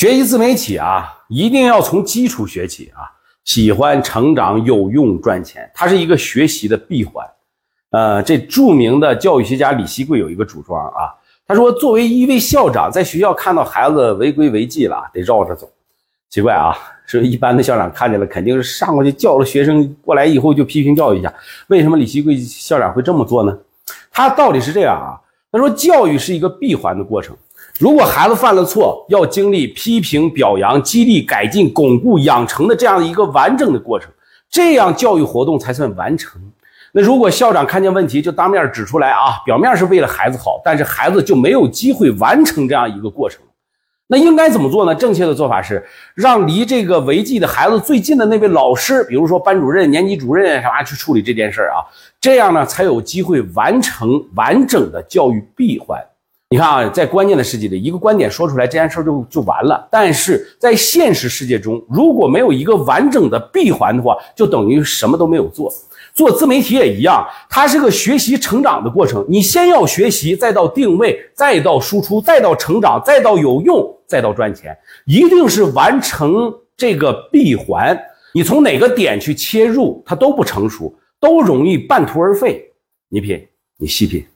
学习自媒体啊，一定要从基础学起啊！喜欢成长、有用、赚钱，它是一个学习的闭环。呃，这著名的教育学家李希贵有一个主张啊，他说，作为一位校长，在学校看到孩子违规违纪了，得绕着走。奇怪啊，是一般的校长看见了，肯定是上过去叫了学生过来以后就批评教育一下。为什么李希贵校长会这么做呢？他道理是这样啊，他说，教育是一个闭环的过程。如果孩子犯了错，要经历批评、表扬、激励、改进、巩固、养成的这样一个完整的过程，这样教育活动才算完成。那如果校长看见问题就当面指出来啊，表面是为了孩子好，但是孩子就没有机会完成这样一个过程。那应该怎么做呢？正确的做法是让离这个违纪的孩子最近的那位老师，比如说班主任、年级主任啥去处理这件事儿啊，这样呢才有机会完成完整的教育闭环。你看啊，在关键的世界里，一个观点说出来，这件事就就完了。但是在现实世界中，如果没有一个完整的闭环的话，就等于什么都没有做。做自媒体也一样，它是个学习成长的过程。你先要学习，再到定位，再到输出，再到成长，再到有用，再到赚钱，一定是完成这个闭环。你从哪个点去切入，它都不成熟，都容易半途而废。你品，你细品。